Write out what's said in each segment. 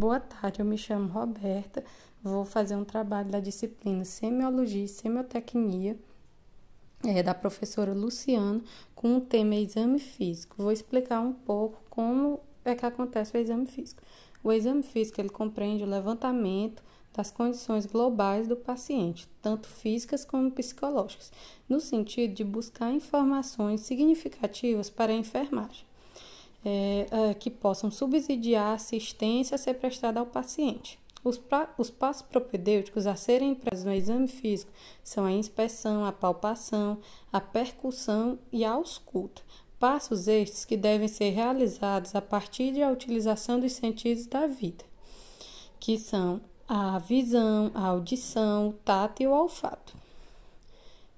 Boa tarde, eu me chamo Roberta, vou fazer um trabalho da disciplina Semiologia e Semiotecnia é, da professora Luciana com o tema exame físico. Vou explicar um pouco como é que acontece o exame físico. O exame físico ele compreende o levantamento das condições globais do paciente, tanto físicas como psicológicas, no sentido de buscar informações significativas para a enfermagem é, é, que possam subsidiar a assistência a ser prestada ao paciente. Os, pra, os passos propedêuticos a serem empregados no exame físico são a inspeção, a palpação, a percussão e a ausculta. Passos estes que devem ser realizados a partir da utilização dos sentidos da vida, que são a visão, a audição, o tato e o olfato.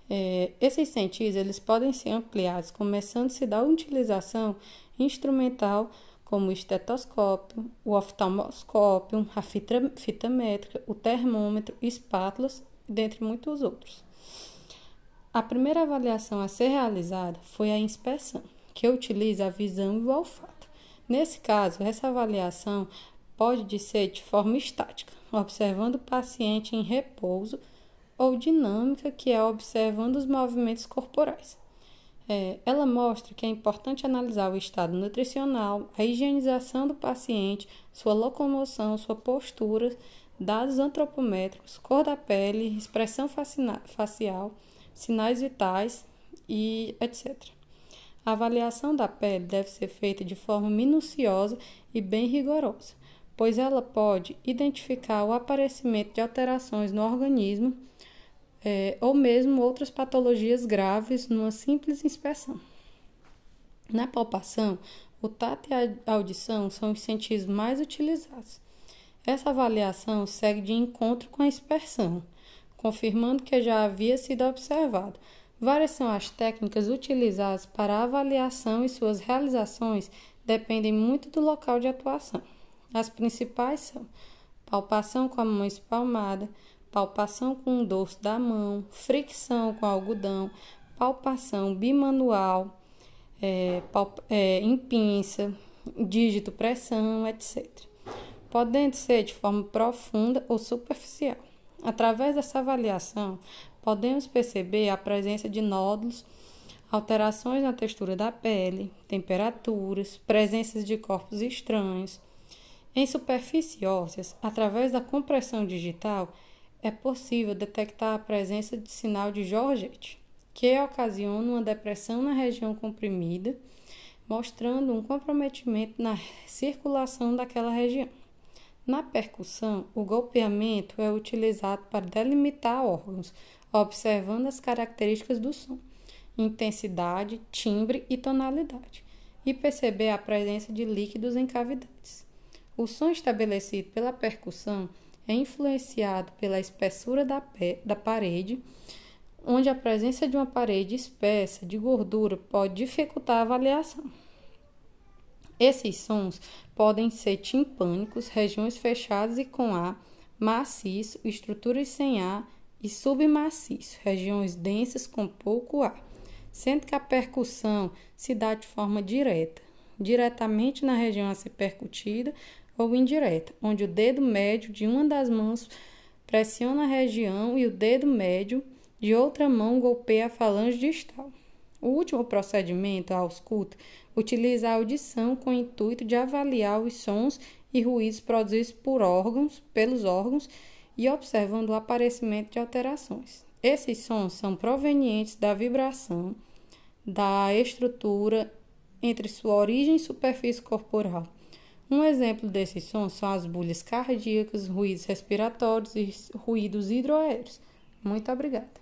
É, esses sentidos eles podem ser ampliados, começando-se da utilização instrumental, como o estetoscópio, o oftalmoscópio, a fita, fita métrica, o termômetro, espátulas, dentre muitos outros. A primeira avaliação a ser realizada foi a inspeção, que utiliza a visão e o olfato. Nesse caso, essa avaliação pode ser de forma estática, observando o paciente em repouso, ou dinâmica, que é observando os movimentos corporais. É, ela mostra que é importante analisar o estado nutricional, a higienização do paciente, sua locomoção, sua postura, dados antropométricos, cor da pele, expressão facial, sinais vitais e etc. A avaliação da pele deve ser feita de forma minuciosa e bem rigorosa, pois ela pode identificar o aparecimento de alterações no organismo é, ou mesmo outras patologias graves numa simples inspeção. Na palpação, o tato e a audição são os sentidos mais utilizados. Essa avaliação segue de encontro com a inspeção, confirmando que já havia sido observado. Várias são as técnicas utilizadas para a avaliação e suas realizações dependem muito do local de atuação. As principais são palpação com a mão espalmada, palpação com o dorso da mão, fricção com algodão, palpação bimanual, é, palp é, em pinça, dígito pressão, etc. Podendo ser de forma profunda ou superficial. Através dessa avaliação, podemos perceber a presença de nódulos, alterações na textura da pele, temperaturas, presenças de corpos estranhos. Em superfícies ósseas, através da compressão digital, é possível detectar a presença de sinal de Georgette, que ocasiona uma depressão na região comprimida, mostrando um comprometimento na circulação daquela região. Na percussão, o golpeamento é utilizado para delimitar órgãos, observando as características do som, intensidade, timbre e tonalidade, e perceber a presença de líquidos em cavidades. O som estabelecido pela percussão é influenciado pela espessura da, da parede, onde a presença de uma parede espessa de gordura pode dificultar a avaliação. Esses sons podem ser timpânicos, regiões fechadas e com ar, maciço, estruturas sem ar e submaciço, regiões densas com pouco ar, sendo que a percussão se dá de forma direta, diretamente na região a ser percutida, ou indireta, onde o dedo médio de uma das mãos pressiona a região e o dedo médio de outra mão golpeia a falange distal. O último procedimento, a ausculta, utiliza a audição com o intuito de avaliar os sons e ruídos produzidos por órgãos, pelos órgãos e observando o aparecimento de alterações. Esses sons são provenientes da vibração da estrutura entre sua origem e superfície corporal um exemplo desses sons são as bolhas cardíacas, ruídos respiratórios e ruídos hidroaéreos. Muito obrigada.